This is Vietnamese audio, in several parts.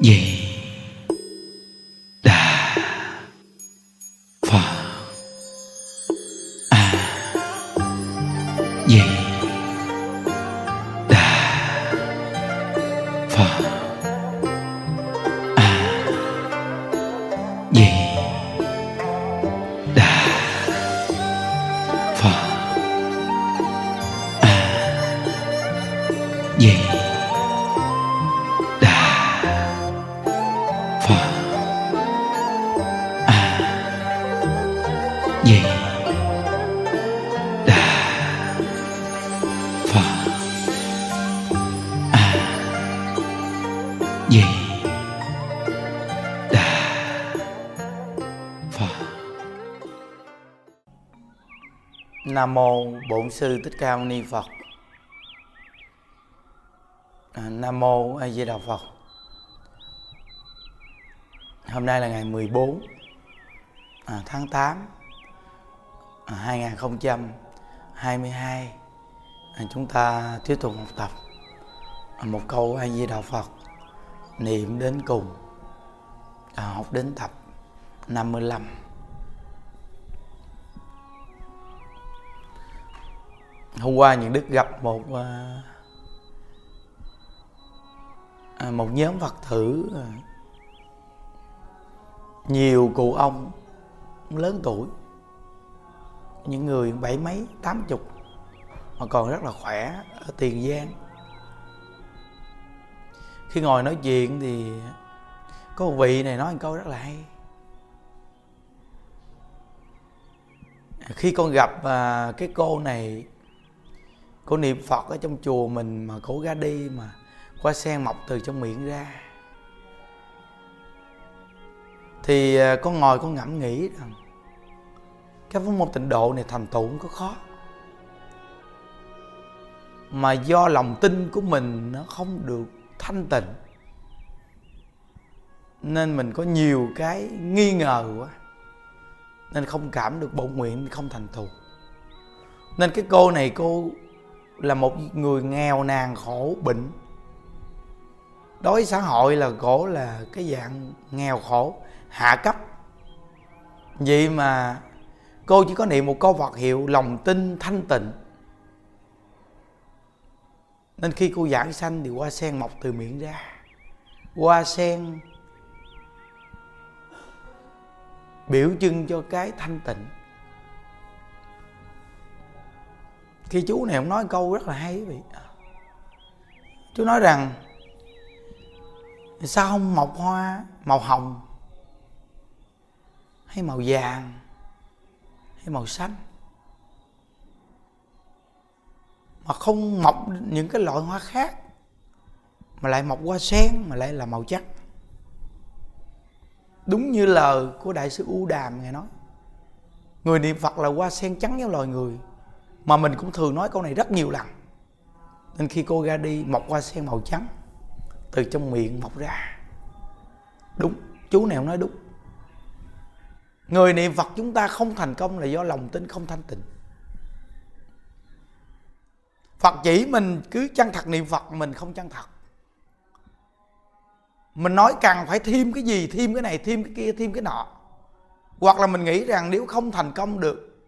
di Nam mô Bổn sư Thích Ca Mâu Ni Phật. À, Nam mô A Di Đà Phật. Hôm nay là ngày 14 à, tháng 8 à, 2022. À, chúng ta tiếp tục học tập à, một câu A Di Đà Phật niệm đến cùng. À, học đến tập 55. mươi hôm qua những đức gặp một ờ, à, một nhóm phật tử ờ, nhiều cụ ông lớn tuổi những người bảy mấy tám chục mà còn rất là khỏe ở tiền giang. Khi ngồi nói chuyện thì có một vị này nói một câu rất là hay. Khi con gặp à, cái cô này cô niệm phật ở trong chùa mình mà cô ra đi mà hoa sen mọc từ trong miệng ra. Thì à, con ngồi con ngẫm nghĩ rằng cái pháp môn tịnh độ này thành tựu cũng có khó. Mà do lòng tin của mình nó không được thanh tịnh, nên mình có nhiều cái nghi ngờ quá, nên không cảm được bổn nguyện không thành thù nên cái cô này cô là một người nghèo nàn khổ bệnh. Đối với xã hội là cổ là cái dạng nghèo khổ, hạ cấp. Vậy mà cô chỉ có niệm một câu Phật hiệu, lòng tin, thanh tịnh. Nên khi cô giảng sanh thì hoa sen mọc từ miệng ra. Hoa sen biểu trưng cho cái thanh tịnh. Khi chú này ông nói câu rất là hay quý vị. Chú nói rằng, sao không mọc hoa, màu hồng, hay màu vàng, hay màu xanh? Mà không mọc những cái loại hoa khác, mà lại mọc hoa sen, mà lại là màu trắng. Đúng như lời của đại sư u đàm ngài nói, người niệm phật là hoa sen trắng với loài người mà mình cũng thường nói câu này rất nhiều lần. Nên khi cô ra đi, mọc hoa sen màu trắng, từ trong miệng mọc ra. Đúng, chú nào nói đúng. Người niệm phật chúng ta không thành công là do lòng tin không thanh tịnh. Phật chỉ mình cứ chân thật niệm phật, mình không chân thật. Mình nói cần phải thêm cái gì, thêm cái này, thêm cái kia, thêm cái nọ. Hoặc là mình nghĩ rằng nếu không thành công được,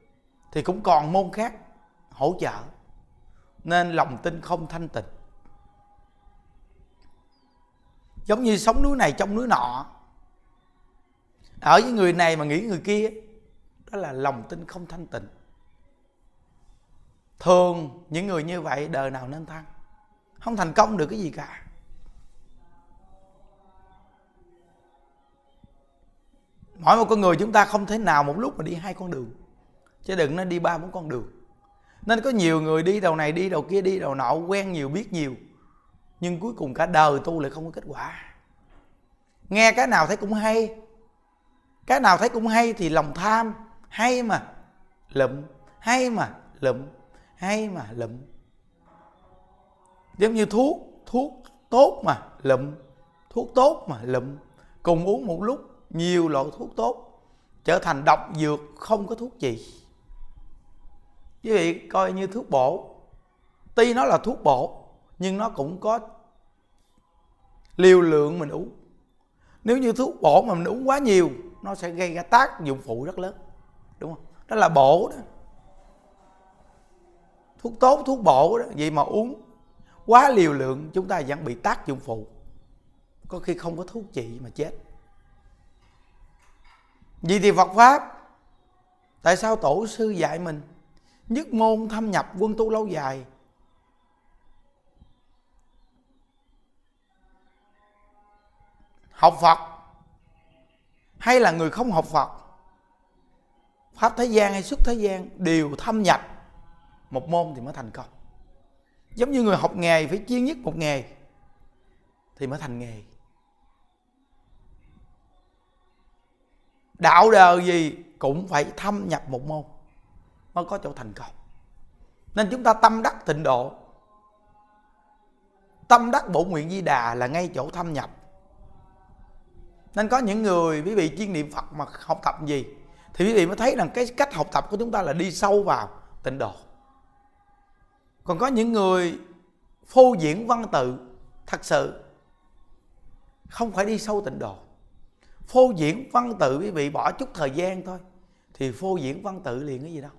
thì cũng còn môn khác hỗ trợ, nên lòng tin không thanh tịnh. Giống như sống núi này trong núi nọ, ở với người này mà nghĩ người kia, đó là lòng tin không thanh tịnh. Thường những người như vậy đời nào nên thăng, không thành công được cái gì cả. Mỗi một con người chúng ta không thể nào một lúc mà đi hai con đường, chứ đừng nói đi ba bốn con đường nên có nhiều người đi đầu này đi đầu kia, đi đầu nọ, quen nhiều, biết nhiều. Nhưng cuối cùng cả đời tu lại không có kết quả. Nghe cái nào thấy cũng hay. Cái nào thấy cũng hay thì lòng tham, hay mà lụm, hay mà lụm, hay mà lụm. Giống như thuốc thuốc tốt mà lụm, thuốc tốt mà lụm. Cùng uống một lúc, nhiều loại thuốc tốt. Trở thành độc dược không có thuốc gì quý vị coi như thuốc bổ. Tuy nó là thuốc bổ, nhưng nó cũng có liều lượng mình uống. Nếu như thuốc bổ mà mình uống quá nhiều, nó sẽ gây ra tác dụng phụ rất lớn, đúng không? Đó là bổ đó. Thuốc tốt, thuốc bổ đó, vậy mà uống quá liều lượng, chúng ta vẫn bị tác dụng phụ. Có khi không có thuốc trị mà chết. Vì thì Phật pháp, tại sao tổ sư dạy mình nhất môn thâm nhập quân tu lâu dài. Học Phật. Hay là người không học Phật, pháp thế gian hay xuất thế gian đều thâm nhập, một môn thì mới thành công. Giống như người học nghề phải chuyên nhất một nghề thì mới thành nghề. Đạo đời gì cũng phải thâm nhập một môn mới có chỗ thành công. Nên chúng ta tâm đắc tịnh độ. Tâm đắc bổ nguyện di đà là ngay chỗ thâm nhập. Nên có những người, quý vị chuyên niệm phật mà học tập gì, thì quý vị mới thấy rằng cái cách học tập của chúng ta là đi sâu vào tịnh độ. Còn có những người phô diễn văn tự, thật sự không phải đi sâu tịnh độ. Phô diễn văn tự quý vị bỏ chút thời gian thôi, thì phô diễn văn tự liền cái gì đâu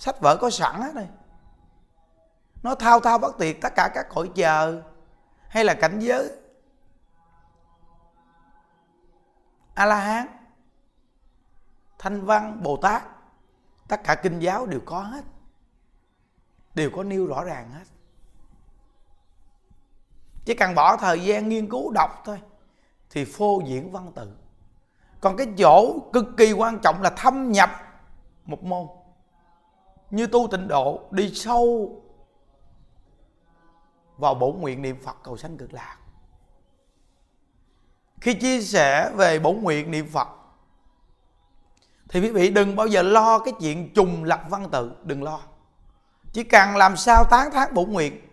sách vở có sẵn hết rồi nó thao thao bất tuyệt tất cả các cõi chờ hay là cảnh giới. A la hán thanh văn bồ tát tất cả kinh giáo đều có hết. Đều có nêu rõ ràng hết. Chỉ cần bỏ thời gian nghiên cứu đọc thôi thì phô diễn văn tự. Còn cái chỗ cực kỳ quan trọng là thâm nhập một môn như tu tịnh độ, đi sâu vào bổn nguyện niệm phật cầu sanh cực lạc. Khi chia sẻ về bổn nguyện niệm phật, thì quý vị đừng bao giờ lo cái chuyện trùng lập văn tự, đừng lo. Chỉ cần làm sao tán thán bổn nguyện,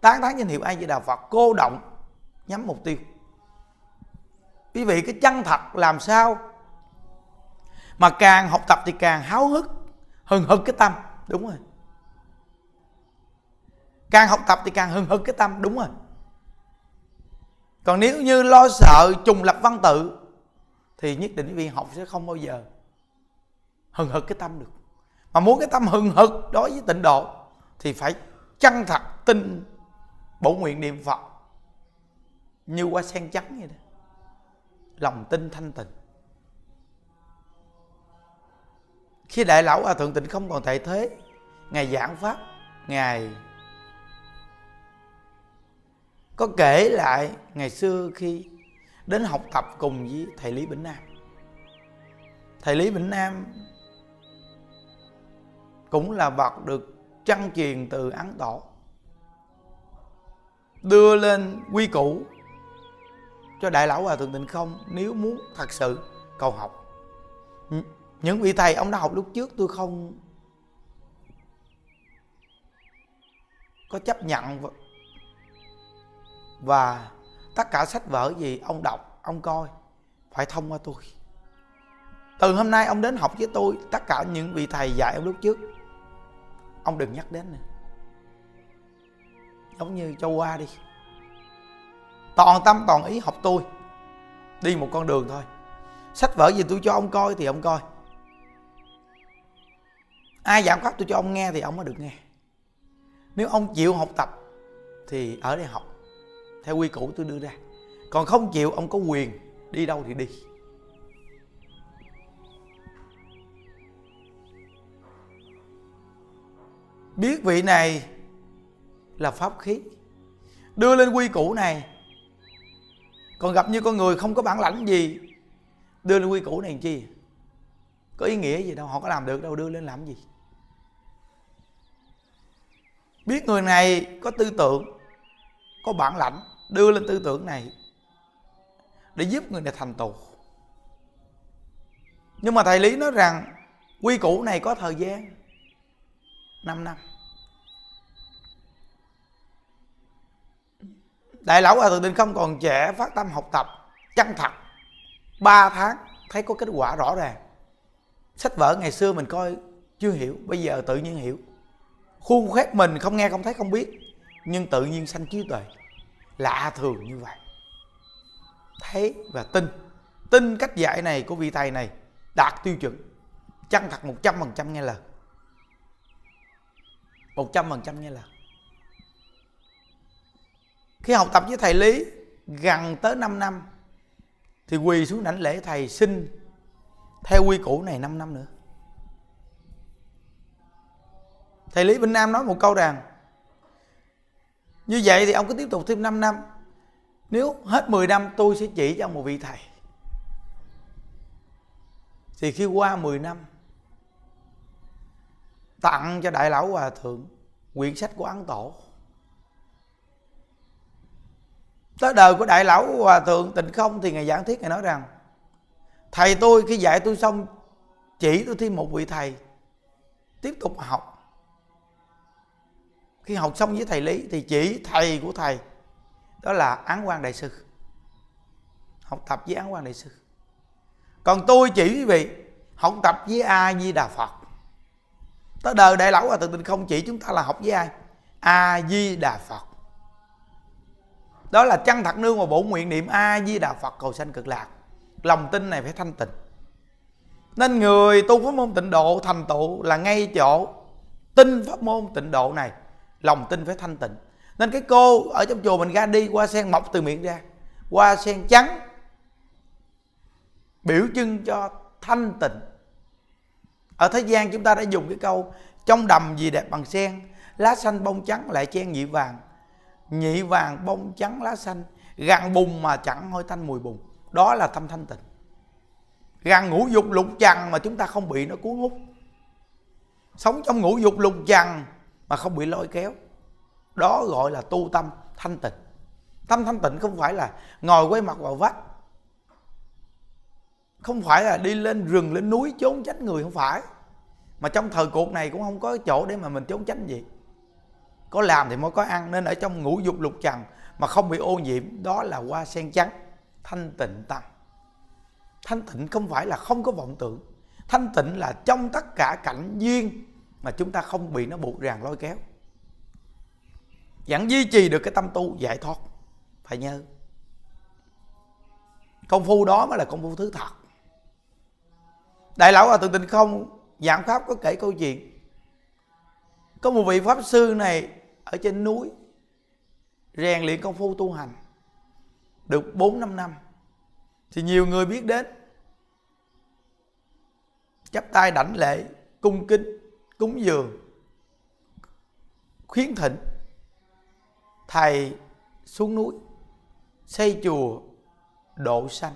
tán thán danh hiệu ai di đà phật, cô động, nhắm mục tiêu. Quý vị cái chân thật làm sao mà càng học tập thì càng háo hức hừng hực cái tâm. Đúng rồi. Càng học tập thì càng hừng hực cái tâm. Đúng rồi. Còn nếu như lo sợ trùng lập văn tự, thì nhất định viên học sẽ không bao giờ hừng hực cái tâm được. Mà muốn cái tâm hừng hực đối với tịnh độ, thì phải chân thật tin bổ nguyện niệm phật. Như qua sen trắng vậy đó. Lòng tin thanh tịnh. Khi đại lão hòa thượng tịnh không còn tại thế, ngài giảng pháp, ngài có kể lại ngày xưa khi đến học tập cùng với thầy lý bỉnh nam. Thầy lý bỉnh nam cũng là bậc được trăng truyền từ ấn tổ đưa lên quy củ cho đại lão hòa thượng tịnh không nếu muốn thật sự cầu học những vị thầy, ông đã học lúc trước, tôi không có chấp nhận và tất cả sách vở gì ông đọc, ông coi, phải thông qua tôi. Từ hôm nay ông đến học với tôi, tất cả những vị thầy dạy ông lúc trước, ông đừng nhắc đến nữa. Giống như châu qua đi. Toàn tâm, toàn ý học tôi. Đi một con đường thôi. Sách vở gì tôi cho ông coi thì ông coi ai giảng pháp tôi cho ông nghe thì ông mới được nghe. Nếu ông chịu học tập thì ở đây học, theo quy củ tôi đưa ra. Còn không chịu, ông có quyền đi đâu thì đi. Biết vị này là pháp khí. Đưa lên quy củ này. Còn gặp như con người không có bản lãnh gì, đưa lên quy củ này làm chi? Có ý nghĩa gì đâu, họ có làm được đâu, đưa lên làm gì? Biết người này có tư tưởng, có bản lãnh, đưa lên tư tưởng này để giúp người này thành tựu nhưng mà thầy lý nói rằng quy củ này có thời gian 5 năm. Đại lão hòa thượng định không còn trẻ, phát tâm học tập chân thật. 3 tháng, thấy có kết quả rõ ràng. Sách vở ngày xưa mình coi, chưa hiểu, bây giờ tự nhiên hiểu khuôn khép mình không nghe không thấy không biết, nhưng tự nhiên sanh trí tuệ. Lạ thường như vậy. Thấy và tin. Tin cách dạy này của vị thầy này đạt tiêu chuẩn. Chân thật một trăm phần trăm nghe lời. Một trăm phần trăm nghe lời. Khi học tập với thầy lý gần tới 5 năm, thì quỳ xuống đảnh lễ thầy xin theo quy củ này 5 năm nữa. Thầy lý vinh nam nói một câu rằng, như vậy thì ông cứ tiếp tục thêm 5 năm. Nếu hết 10 năm, tôi sẽ chỉ cho ông một vị thầy. Thì khi qua 10 năm, tặng cho đại lão hòa thượng quyển sách của ấn tổ. Tới đời của đại lão hòa thượng tịnh không thì ngài giảng thiết ngài nói rằng, thầy tôi khi dạy tôi xong, chỉ tôi thêm một vị thầy. Tiếp tục học khi học xong với thầy lý thì chỉ thầy của thầy. Đó là án quan đại sư. Học tập với án quan đại sư. Còn tôi chỉ quý vị, học tập với a di đà phật. Tới đời đại lão hòa thượng tịnh không chỉ chúng ta là học với ai? A di đà phật. Đó là chân thật nương và bổn nguyện niệm a di đà phật cầu sanh cực lạc. Lòng tin này phải thanh tịnh. Nên người tu pháp môn tịnh độ thành tựu là ngay chỗ tin pháp môn tịnh độ này lòng tin phải thanh tịnh. Nên cái cô ở trong chùa mình ra đi qua sen mọc từ miệng ra. Qua sen trắng, biểu trưng cho thanh tịnh. Ở thế gian chúng ta đã dùng cái câu, trong đầm gì đẹp bằng sen, lá xanh bông trắng lại chen nhị vàng. Nhị vàng bông trắng, lá xanh gàn bùn mà chẳng hôi thanh mùi bùn. Đó là tâm thanh tịnh. Gàn ngũ dục lục trần mà chúng ta không bị nó cuốn hút. Sống trong ngũ dục lục trần mà không bị lôi kéo. Đó gọi là tu tâm thanh tịnh. Tâm thanh tịnh không phải là ngồi quay mặt vào vách. Không phải là đi lên rừng, lên núi trốn tránh người, không phải. Mà trong thời cuộc này cũng không có chỗ để mà mình trốn tránh gì. Có làm thì mới có ăn, nên ở trong ngũ dục lục trần mà không bị ô nhiễm, đó là hoa sen trắng, thanh tịnh tâm. Thanh tịnh không phải là không có vọng tưởng. Thanh tịnh là trong tất cả cảnh duyên mà chúng ta không bị nó buộc ràng lôi kéo. Vẫn duy trì được cái tâm tu giải thoát, phải nhớ. Công phu đó mới là công phu thứ thật. Đại lão à, hòa thượng tịnh không? Giảng pháp có kể câu chuyện. Có một vị pháp sư này ở trên núi, rèn luyện công phu tu hành được 4 năm năm. Thì nhiều người biết đến. Chắp tay đảnh lễ, cung kính cúng dường khuyến thỉnh, thầy xuống núi xây chùa độ sanh.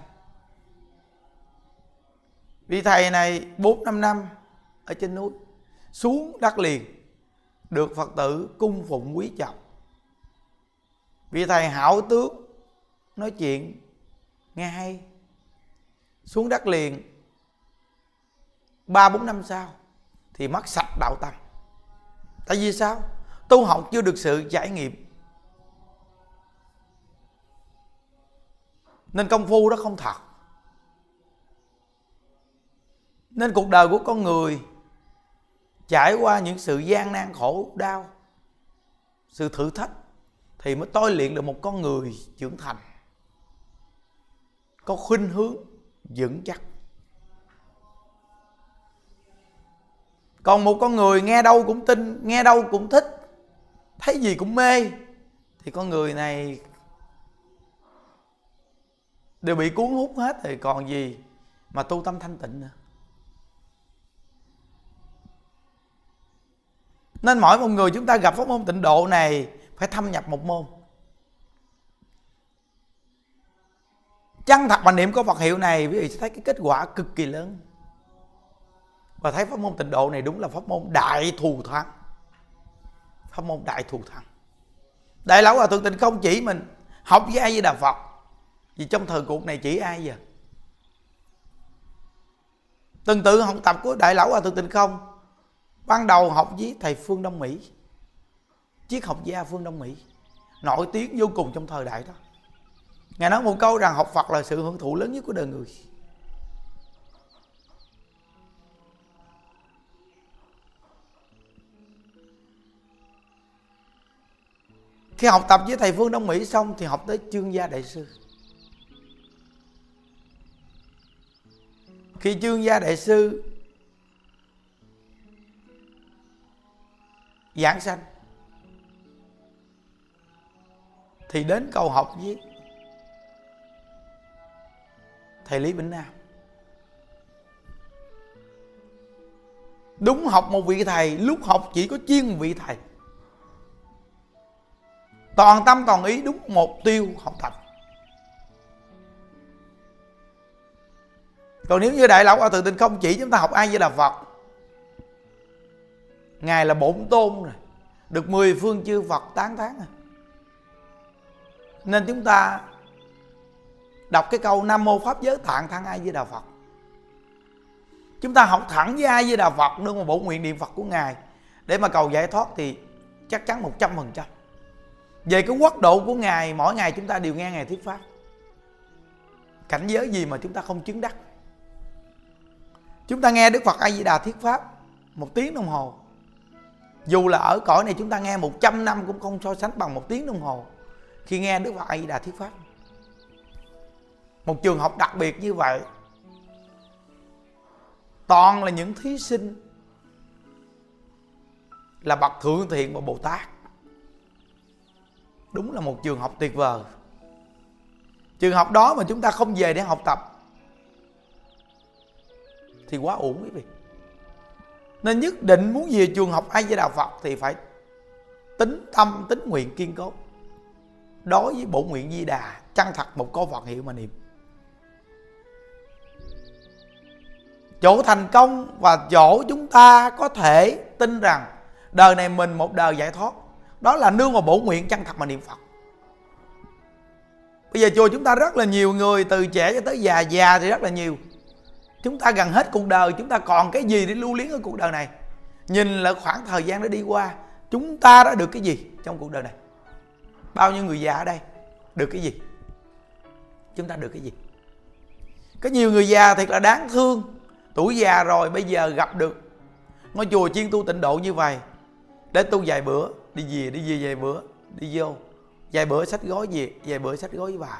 Vì thầy này bốn năm năm ở trên núi xuống đất liền được phật tử cung phụng quý trọng. Vì thầy hảo tướng nói chuyện nghe hay xuống đất liền ba bốn năm sau thì mất sạch đạo tâm tại vì sao? Tu học chưa được sự trải nghiệm. Nên công phu đó không thật. Nên cuộc đời của con người trải qua những sự gian nan khổ đau, sự thử thách thì mới tôi luyện được một con người trưởng thành. Có khuynh hướng vững chắc. Còn một con người nghe đâu cũng tin, nghe đâu cũng thích, thấy gì cũng mê, thì con người này đều bị cuốn hút hết thì còn gì mà tu tâm thanh tịnh nữa? Nên mỗi một người chúng ta gặp pháp môn tịnh độ này phải thâm nhập một môn. Chân thật mà niệm có Phật hiệu này, quý vị sẽ thấy cái kết quả cực kỳ lớn và thấy pháp môn tịnh độ này đúng là pháp môn đại thù thắng. Pháp môn đại thù thắng. Đại lão hòa thượng tịnh không chỉ mình, học với ai với đà phật. Vì trong thời cuộc này chỉ ai giờ? Tương tự học tập của đại lão hòa thượng tịnh không? Ban đầu học với thầy phương đông mỹ. Triết học gia phương đông mỹ. Nổi tiếng vô cùng trong thời đại đó. Ngài nói một câu rằng học phật là sự hưởng thụ lớn nhất của đời người. Khi học tập với thầy phương đông mỹ xong thì học tới chương gia đại sư. Khi chương gia đại sư giảng sanh, thì đến cầu học với thầy lý bỉnh nam. Đúng học một vị thầy, lúc học chỉ có chuyên vị thầy toàn tâm toàn ý đúng mục tiêu học tập còn nếu như đại lão ở tự tin không chỉ chúng ta học ai với là phật, ngài là bổn tôn rồi, được 10 phương chư phật tán thán rồi. Nên chúng ta đọc cái câu nam mô pháp giới tạng thăng ai với đạo phật. Chúng ta học thẳng với ai với đạo phật, nương vào bổ nguyện niệm phật của ngài. Để mà cầu giải thoát thì chắc chắn một trăm phần trăm về cái quốc độ của ngài, mỗi ngày chúng ta đều nghe ngài thuyết pháp. Cảnh giới gì mà chúng ta không chứng đắc? Chúng ta nghe đức phật a di đà thuyết pháp một tiếng đồng hồ. Dù là ở cõi này chúng ta nghe 100 năm cũng không so sánh bằng một tiếng đồng hồ khi nghe đức phật a di đà thuyết pháp. Một trường học đặc biệt như vậy, toàn là những thí sinh là bậc thượng thiện và bồ tát đúng là một trường học tuyệt vời. Trường học đó mà chúng ta không về để học tập, thì quá uổng quý vị. Nên nhất định muốn về trường học ai với đạo phật thì phải tính tâm, tính nguyện kiên cố. Đối với bổ nguyện di đà chân thật một câu phật hiệu mà niệm. Chỗ thành công và chỗ chúng ta có thể tin rằng đời này mình một đời giải thoát đó là nương vào bổ nguyện chân thật mà niệm phật. Bây giờ chùa chúng ta rất là nhiều người, từ trẻ cho tới già già thì rất là nhiều. Chúng ta gần hết cuộc đời, chúng ta còn cái gì để lưu luyến ở cuộc đời này? Nhìn là khoảng thời gian đã đi qua, chúng ta đã được cái gì trong cuộc đời này? Bao nhiêu người già ở đây được cái gì? Chúng ta được cái gì? Có nhiều người già thiệt là đáng thương. Tuổi già rồi, bây giờ gặp được. Ngôi chùa chuyên tu tịnh độ như vậy, để tu vài bữa đi về đi về vài bữa. Đi vô. Vài bữa sách gói về, vài bữa sách gói vào.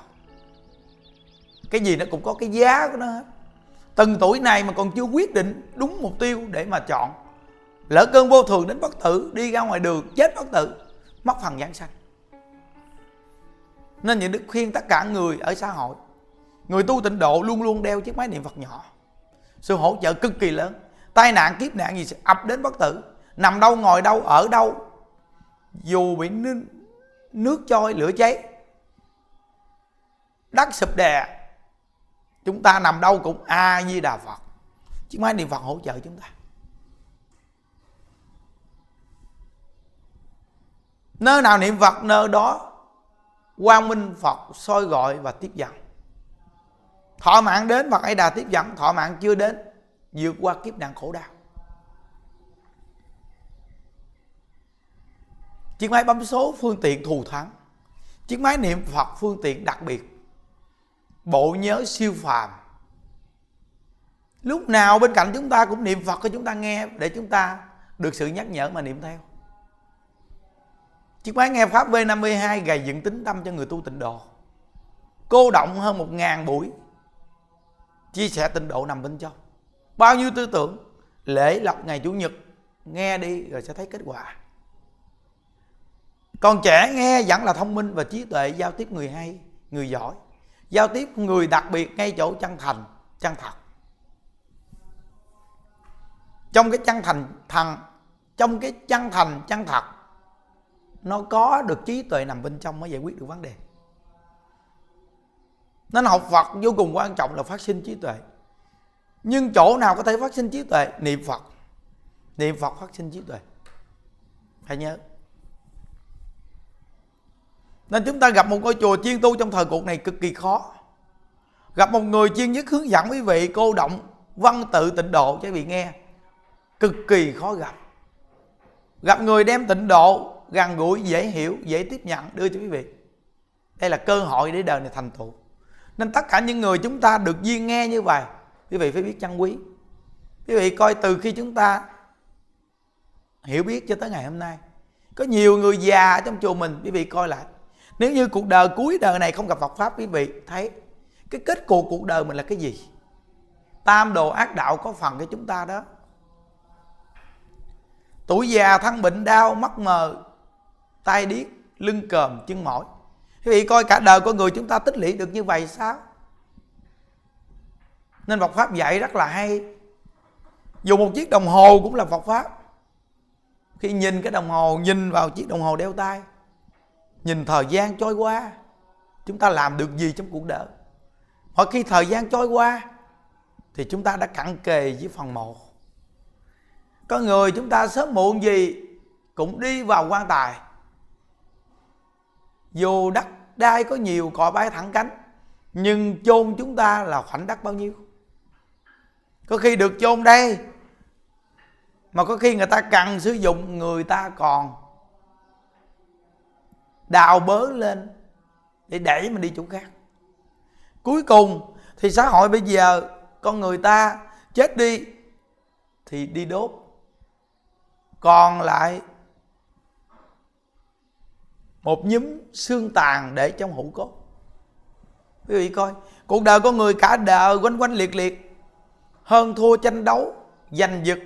Cái gì nó cũng có cái giá của nó hết. Từng tuổi này mà còn chưa quyết định đúng mục tiêu để mà chọn. Lỡ cơn vô thường đến bất tử, đi ra ngoài đường, chết bất tử, mất phần giảng sanh. Nên những đức khuyên tất cả người ở xã hội, người tu tịnh độ luôn luôn đeo chiếc máy niệm phật nhỏ. Sự hỗ trợ cực kỳ lớn. Tai nạn, kiếp nạn gì sẽ ập đến bất tử. Nằm đâu, ngồi đâu, ở đâu dù bị nước, nước trôi lửa cháy đất sụp đè chúng ta nằm đâu cũng a di đà phật. Chứ máy niệm phật hỗ trợ chúng ta. Nơi nào niệm phật nơi đó quang minh phật soi gọi và tiếp dẫn. Thọ mạng đến phật ấy đà tiếp dẫn thọ mạng chưa đến vượt qua kiếp nạn khổ đau. Chiếc máy bấm số phương tiện thù thắng. Chiếc máy niệm phật phương tiện đặc biệt. Bộ nhớ siêu phàm. Lúc nào bên cạnh chúng ta cũng niệm phật cho chúng ta nghe để chúng ta được sự nhắc nhở mà niệm theo. Chiếc máy nghe pháp V52 gầy dựng tính tâm cho người tu tịnh độ. Cô động hơn một ngàn buổi, chia sẻ tịnh độ nằm bên trong. Bao nhiêu tư tưởng, lễ lọc ngày chủ nhật, nghe đi rồi sẽ thấy kết quả còn trẻ nghe vẫn là thông minh và trí tuệ, giao tiếp người hay, người giỏi. Giao tiếp người đặc biệt ngay chỗ chân thành, chân thật. Trong cái chân thành, thần, trong cái chân thành, chân thật, nó có được trí tuệ nằm bên trong mới giải quyết được vấn đề. Nên học Phật vô cùng quan trọng là phát sinh trí tuệ. Nhưng chỗ nào có thể phát sinh trí tuệ? Niệm Phật. Niệm Phật phát sinh trí tuệ. Phải nhớ nên chúng ta gặp một ngôi chùa chuyên tu trong thời cuộc này cực kỳ khó. Gặp một người chuyên nhất hướng dẫn quý vị cô động văn tự tịnh độ cho quý vị nghe. Cực kỳ khó gặp. Gặp người đem tịnh độ, gần gũi, dễ hiểu, dễ tiếp nhận đưa cho quý vị. Đây là cơ hội để đời này thành tựu. Nên tất cả những người chúng ta được duyên nghe như vậy, quý vị phải biết trân quý. Quý vị coi từ khi chúng ta hiểu biết cho tới ngày hôm nay. Có nhiều người già trong chùa mình, quý vị coi lại nếu như cuộc đời cuối đời này không gặp Phật pháp, quý vị, thấy cái kết cục cuộc đời mình là cái gì? Tam đồ ác đạo có phần cho chúng ta đó. Tuổi già thân bệnh đau mắt mờ tay điếc, lưng còm, chân mỏi. Quý vị coi cả đời con người chúng ta tích lũy được như vậy sao? Nên Phật pháp dạy rất là hay. Dùng một chiếc đồng hồ cũng là Phật pháp. Khi nhìn cái đồng hồ, nhìn vào chiếc đồng hồ đeo tay nhìn thời gian trôi qua, chúng ta làm được gì trong cuộc đời? Mỗi khi thời gian trôi qua, thì chúng ta đã cặn kề với phần mộ có người chúng ta sớm muộn gì cũng đi vào quan tài. Dù đất đai có nhiều cỏ bay thẳng cánh, nhưng chôn chúng ta là khoảnh đất bao nhiêu? Có khi được chôn đây, mà có khi người ta cần sử dụng người ta còn đào bớ lên để đẩy mình đi chỗ khác. Cuối cùng thì xã hội bây giờ con người ta chết đi thì đi đốt, còn lại một nhúm xương tàn để trong hũ cốt. Quý vị coi, cuộc đời con người cả đời quanh quanh liệt liệt, hơn thua tranh đấu, giành giật,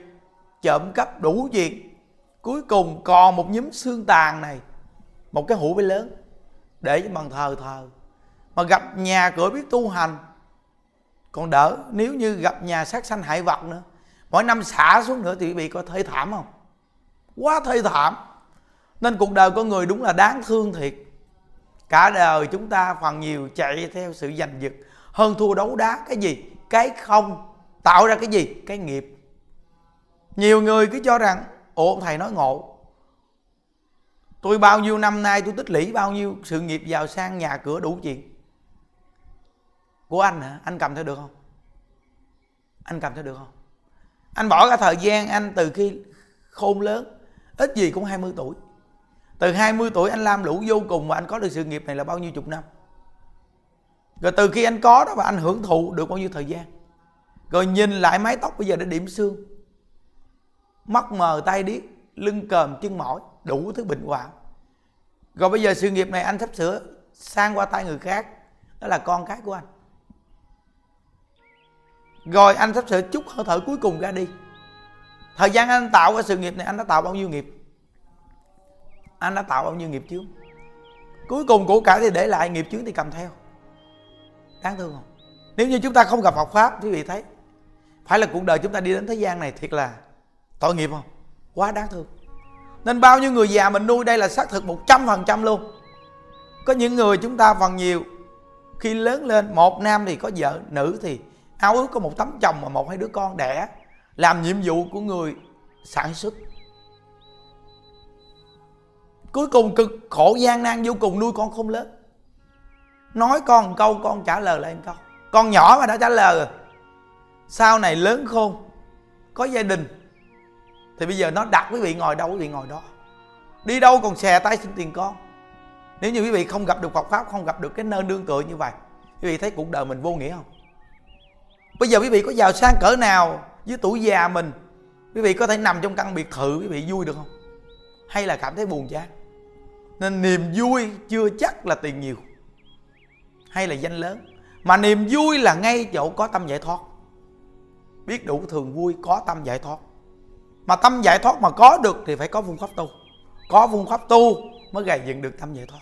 trộm cắp đủ việc cuối cùng còn một nhúm xương tàn này một cái hũ bé lớn, để cho bằng thờ thờ. Mà gặp nhà cửa biết tu hành, còn đỡ, nếu như gặp nhà sát sanh hại vật nữa, mỗi năm xả xuống nữa thì bị có thê thảm không? Quá thê thảm. Nên cuộc đời con người đúng là đáng thương thiệt. Cả đời chúng ta phần nhiều chạy theo sự giành giật, hơn thua đấu đá cái gì, cái không, tạo ra cái gì? Cái nghiệp. Nhiều người cứ cho rằng ồ thầy nói ngộ tôi bao nhiêu năm nay tôi tích lũy bao nhiêu sự nghiệp giàu sang nhà cửa đủ chuyện. Của anh hả? Anh cầm theo được không? Anh cầm theo được không? Anh bỏ cả thời gian anh từ khi khôn lớn, ít gì cũng 20 tuổi. Từ 20 tuổi anh lam lũ vô cùng mà anh có được sự nghiệp này là bao nhiêu chục năm. Rồi từ khi anh có đó và anh hưởng thụ được bao nhiêu thời gian. Rồi nhìn lại mái tóc bây giờ đã điểm xương. Mắt mờ tay điếc, lưng còm, chân mỏi đủ thứ bệnh hoạn rồi bây giờ sự nghiệp này anh sắp sửa, sang qua tay người khác, đó là con cái của anh. Rồi anh sắp sửa chút hơi thở cuối cùng ra đi. Thời gian anh tạo cái sự nghiệp này, anh đã tạo bao nhiêu nghiệp? Anh đã tạo bao nhiêu nghiệp chướng? Cuối cùng của cải thì để lại, nghiệp chướng thì cầm theo. Đáng thương không? Nếu như chúng ta không gặp Phật pháp, quý vị thấy, phải là cuộc đời chúng ta đi đến thế gian này thiệt là tội nghiệp không? Quá đáng thương nên bao nhiêu người già mình nuôi đây là xác thực một trăm phần trăm luôn. Có những người chúng ta phần nhiều, khi lớn lên, một nam thì có vợ, nữ thì ao ước có một tấm chồng mà một hai đứa con đẻ. Làm nhiệm vụ của người sản xuất. Cuối cùng cực khổ gian nan vô cùng nuôi con không lớn. Nói con một câu, con trả lời lại một câu. Con nhỏ mà đã trả lời rồi. Sau này lớn khôn, có gia đình thì bây giờ nó đặt quý vị ngồi đâu, quý vị ngồi đó. Đi đâu còn xè tay xin tiền con. Nếu như quý vị không gặp được Phật pháp, không gặp được cái nơi nương tựa như vậy, quý vị thấy cuộc đời mình vô nghĩa không? Bây giờ quý vị có giàu sang cỡ nào với tuổi già mình, quý vị có thể nằm trong căn biệt thự quý vị vui được không? Hay là cảm thấy buồn chán? Nên niềm vui chưa chắc là tiền nhiều hay là danh lớn, mà niềm vui là ngay chỗ có tâm giải thoát. Biết đủ thường vui, có tâm giải thoát tâm giải thoát mà có được thì phải có phương pháp tu. Có phương pháp tu mới gầy dựng được tâm giải thoát.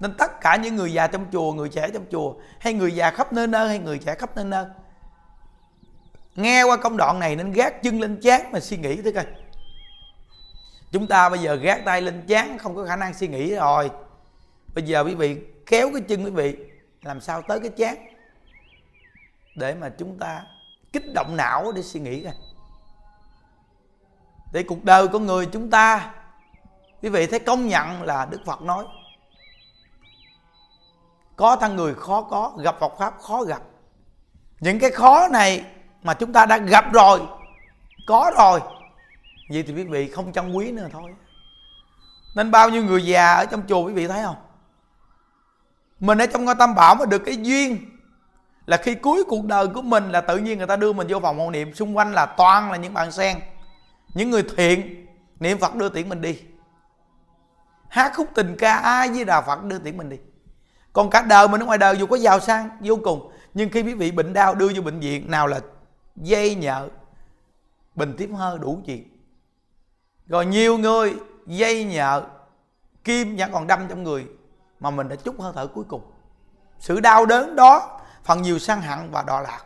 Nên tất cả những người già trong chùa, người trẻ trong chùa, hay người già khắp nơi nơi, hay người trẻ khắp nơi nơi, nghe qua công đoạn này nên gác chân lên chán mà suy nghĩ thế coi. Chúng ta bây giờ gác tay lên chán, không có khả năng suy nghĩ rồi. Bây giờ quý vị kéo cái chân quý vị, làm sao tới cái chán? Để mà chúng ta kích động não để suy nghĩ coi thì cuộc đời con người chúng ta, quý vị thấy công nhận là đức phật nói, có thân người khó có, gặp Phật pháp khó gặp. Những cái khó này mà chúng ta đã gặp rồi, có rồi, vậy thì quý vị không trân quý nữa thôi. Nên bao nhiêu người già ở trong chùa quý vị thấy không? Mình ở trong ngôi tam bảo mà được cái duyên là khi cuối cuộc đời của mình là tự nhiên người ta đưa mình vô phòng hộ niệm, xung quanh là toàn là những bạn sen những người thiện, niệm phật đưa tiễn mình đi. Hát khúc tình ca ai với đà phật đưa tiễn mình đi. Còn cả đời mình ở ngoài đời dù có giàu sang, vô cùng, nhưng khi quý vị bệnh đau đưa vô bệnh viện, nào là dây nhợ, bình tiếp hơi đủ chuyện. Rồi nhiều người dây nhợ, kim vẫn còn đâm trong người, mà mình đã chút hơi thở cuối cùng. Sự đau đớn đó, phần nhiều sang hận và đọa lạc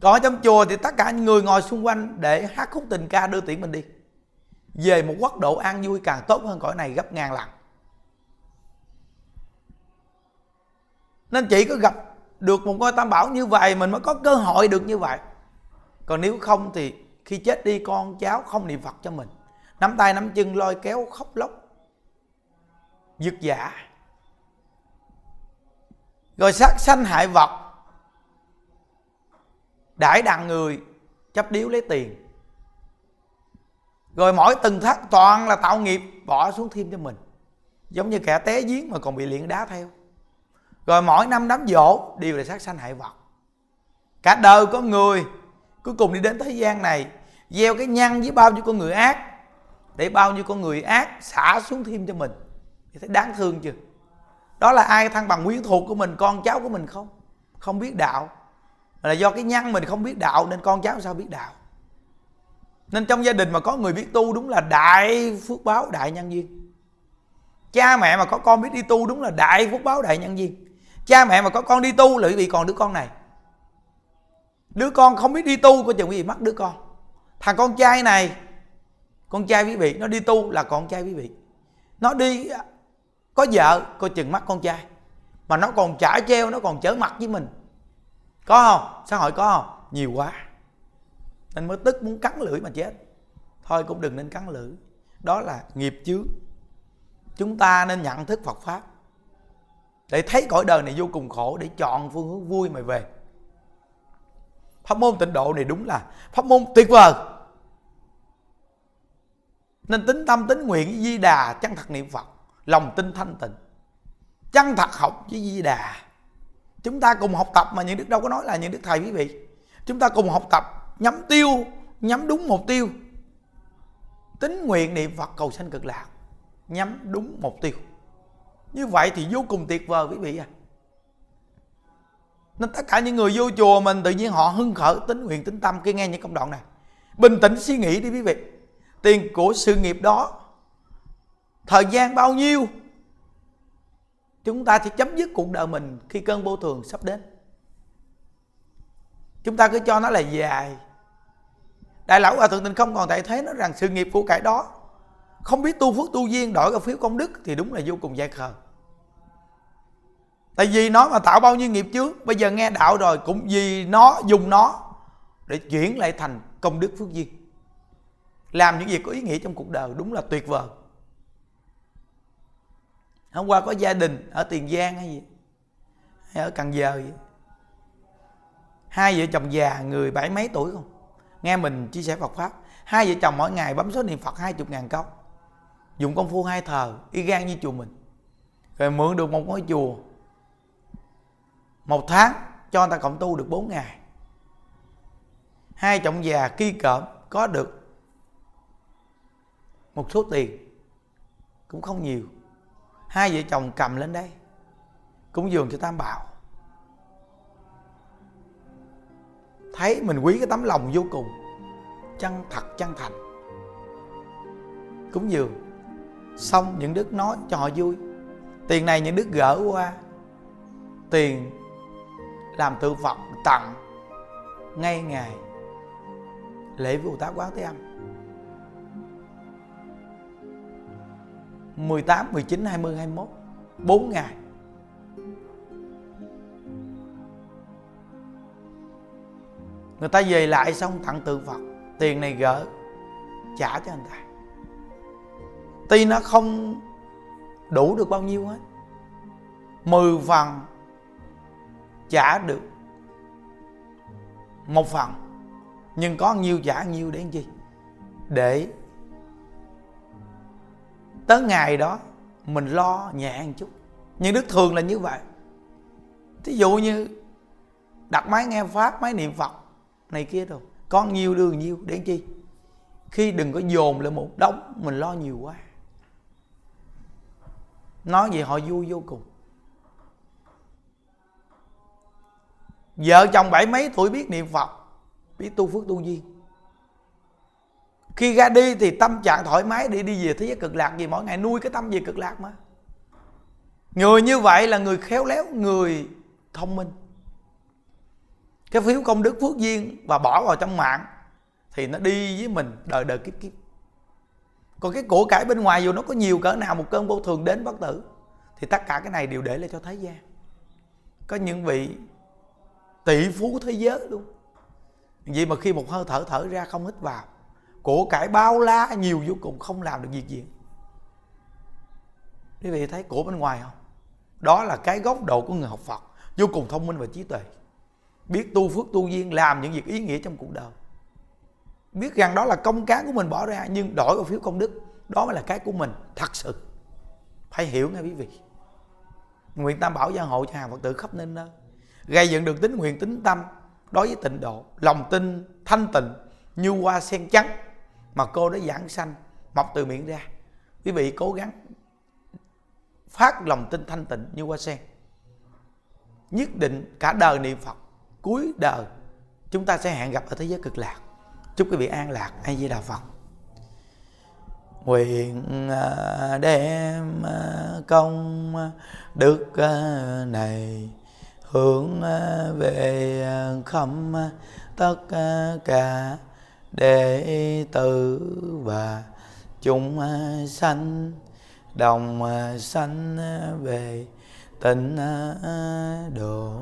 còn ở trong chùa thì tất cả những người ngồi xung quanh để hát khúc tình ca đưa tiễn mình đi. Về một quốc độ an vui càng tốt hơn cõi này gấp ngàn lần. Nên chỉ có gặp được một ngôi tam bảo như vậy, mình mới có cơ hội được như vậy. Còn nếu không thì khi chết đi, con cháu không niệm phật cho mình. Nắm tay nắm chân, lôi kéo, khóc lóc giật giả. Rồi sát sanh hại vật đãi đặng người, chấp điếu lấy tiền. Rồi mỗi từng thắt toàn là tạo nghiệp, bỏ xuống thêm cho mình. Giống như kẻ té giếng mà còn bị liện đá theo. Rồi mỗi năm đám dỗ đều là sát sanh hại vật. Cả đời có người, cuối cùng đi đến thế gian này, gieo cái nhăn với bao nhiêu con người ác, để bao nhiêu con người ác xả xuống thêm cho mình. Thì thấy đáng thương chưa? Đó là ai thăng bằng quyến thuộc của mình, con cháu của mình không? Không biết đạo mà là do cái nhăn mình không biết đạo, nên con cháu sao biết đạo? Nên trong gia đình mà có người biết tu đúng là đại phước báo đại nhân duyên. Cha mẹ mà có con biết đi tu đúng là đại phước báo đại nhân duyên. Cha mẹ mà có con đi tu là vì còn đứa con này. Đứa con không biết đi tu, coi chừng quý vị mất đứa con. Thằng con trai này, con trai quý vị, nó đi tu là con trai quý vị. Nó đi, có vợ, coi chừng mắt con trai. Mà nó còn trả treo, nó còn chở mặt với mình có không? Xã hội có không? Nhiều quá. Nên mới tức muốn cắn lưỡi mà chết. Thôi cũng đừng nên cắn lưỡi. Đó là nghiệp chướng. Chúng ta nên nhận thức phật pháp. Để thấy cõi đời này vô cùng khổ, để chọn phương hướng vui mà về. Pháp môn tịnh độ này đúng là pháp môn tuyệt vời. Nên tính tâm, tính nguyện với di đà, chân thật niệm phật, lòng tin thanh tịnh. Chân thật học với di đà chúng ta cùng học tập mà những đức đâu có nói là những đức thầy quý vị. Chúng ta cùng học tập, nhắm tiêu, nhắm đúng mục tiêu. Tính nguyện niệm phật cầu sanh cực lạc, nhắm đúng mục tiêu. Như vậy thì vô cùng tuyệt vời quý vị à nên tất cả những người vô chùa mình tự nhiên họ hưng khởi tính nguyện, tính tâm. Khi nghe những công đoạn này, bình tĩnh suy nghĩ đi quý vị. Tiền của sự nghiệp đó, thời gian bao nhiêu chúng ta sẽ chấm dứt cuộc đời mình khi cơn vô thường sắp đến. Chúng ta cứ cho nó là dài. Đại lão hòa thượng tình không còn tại thế nói rằng sự nghiệp của cải đó, không biết tu phước tu duyên đổi ra phiếu công đức thì đúng là vô cùng dại khờ. Tại vì nó mà tạo bao nhiêu nghiệp chứ bây giờ nghe đạo rồi cũng vì nó, dùng nó để chuyển lại thành công đức phước duyên. Làm những việc có ý nghĩa trong cuộc đời đúng là tuyệt vời hôm qua có gia đình ở tiền giang hay gì? Hay ở cần giờ vậy hai vợ chồng già, người bảy mấy tuổi không? Nghe mình chia sẻ Phật pháp. Hai vợ chồng mỗi ngày bấm số niệm Phật hai chục ngàn câu. Dùng công phu hai thờ, y gan như chùa mình. Rồi mượn được một ngôi chùa. Một tháng, cho người ta cộng tu được 4 ngày. Hai chồng già ki cỡm có được một số tiền. Cũng không nhiều hai vợ chồng cầm lên đây, cúng dường cho tam bảo. Thấy mình quý cái tấm lòng vô cùng, chân thật, chân thành. Cúng dường, xong những đức nói cho họ vui. Tiền này những đức gỡ qua, tiền làm tự vọng tặng ngay ngày lễ vô tá Quán Thế Âm. 18, 19, 20, 21 4 ngày. Người ta về lại xong tặng tự Phật Tiền này gỡ Trả cho anh ta. Tuy nó không đủ được bao nhiêu hết 10 phần trả được một phần. Nhưng có nhiêu trả nhiêu để làm gì để tới ngày đó, mình lo nhẹ một chút. Nhưng đức thường là như vậy. Thí dụ như đặt máy nghe pháp, máy niệm phật, này kia rồi có nhiêu đường nhiêu để chi? Khi đừng có dồn lại một đống, mình lo nhiều quá. Nói gì họ vui vô cùng. Vợ chồng bảy mấy tuổi biết niệm phật, biết tu phước tu duyên khi ra đi thì tâm trạng thoải mái đi đi về thế giới cực lạc gì, mỗi ngày nuôi cái tâm về cực lạc mà. Người như vậy là người khéo léo, người thông minh. Cái phiếu công đức phước duyên và bỏ vào trong mạng thì nó đi với mình đời đời kiếp kiếp. Còn cái của cải bên ngoài dù nó có nhiều cỡ nào, một cơn vô thường đến bất tử, thì tất cả cái này đều để lại cho thế gian. Có những vị tỷ phú thế giới luôn. Vậy mà khi một hơi thở thở ra không hít vào của cải bao la nhiều vô cùng, không làm được việc gì. Quý vị thấy của bên ngoài không? Đó là cái góc độ của người học phật, vô cùng thông minh và trí tuệ. Biết tu phước tu duyên, làm những việc ý nghĩa trong cuộc đời. Biết rằng đó là công cán của mình bỏ ra, nhưng đổi vào phiếu công đức, đó mới là cái của mình, thật sự. Phải hiểu nghe quý vị. Nguyện tam bảo gia hộ cho hàng phật tử khắp nên nơi. Gây dựng được tính nguyện, tính tâm, đối với tịnh độ, lòng tin, thanh tịnh, như hoa sen trắng mà cô đã giảng sanh, mọc từ miệng ra. Quý vị cố gắng phát lòng tin thanh tịnh như hoa sen. Nhất định cả đời niệm phật, cuối đời, chúng ta sẽ hẹn gặp ở thế giới cực lạc. Chúc quý vị an lạc. Ai di đà phật. Nguyện à, đem à, công đức à, này hướng về khâm tất cả đệ tử và chúng sanh đồng sanh về tịnh độ.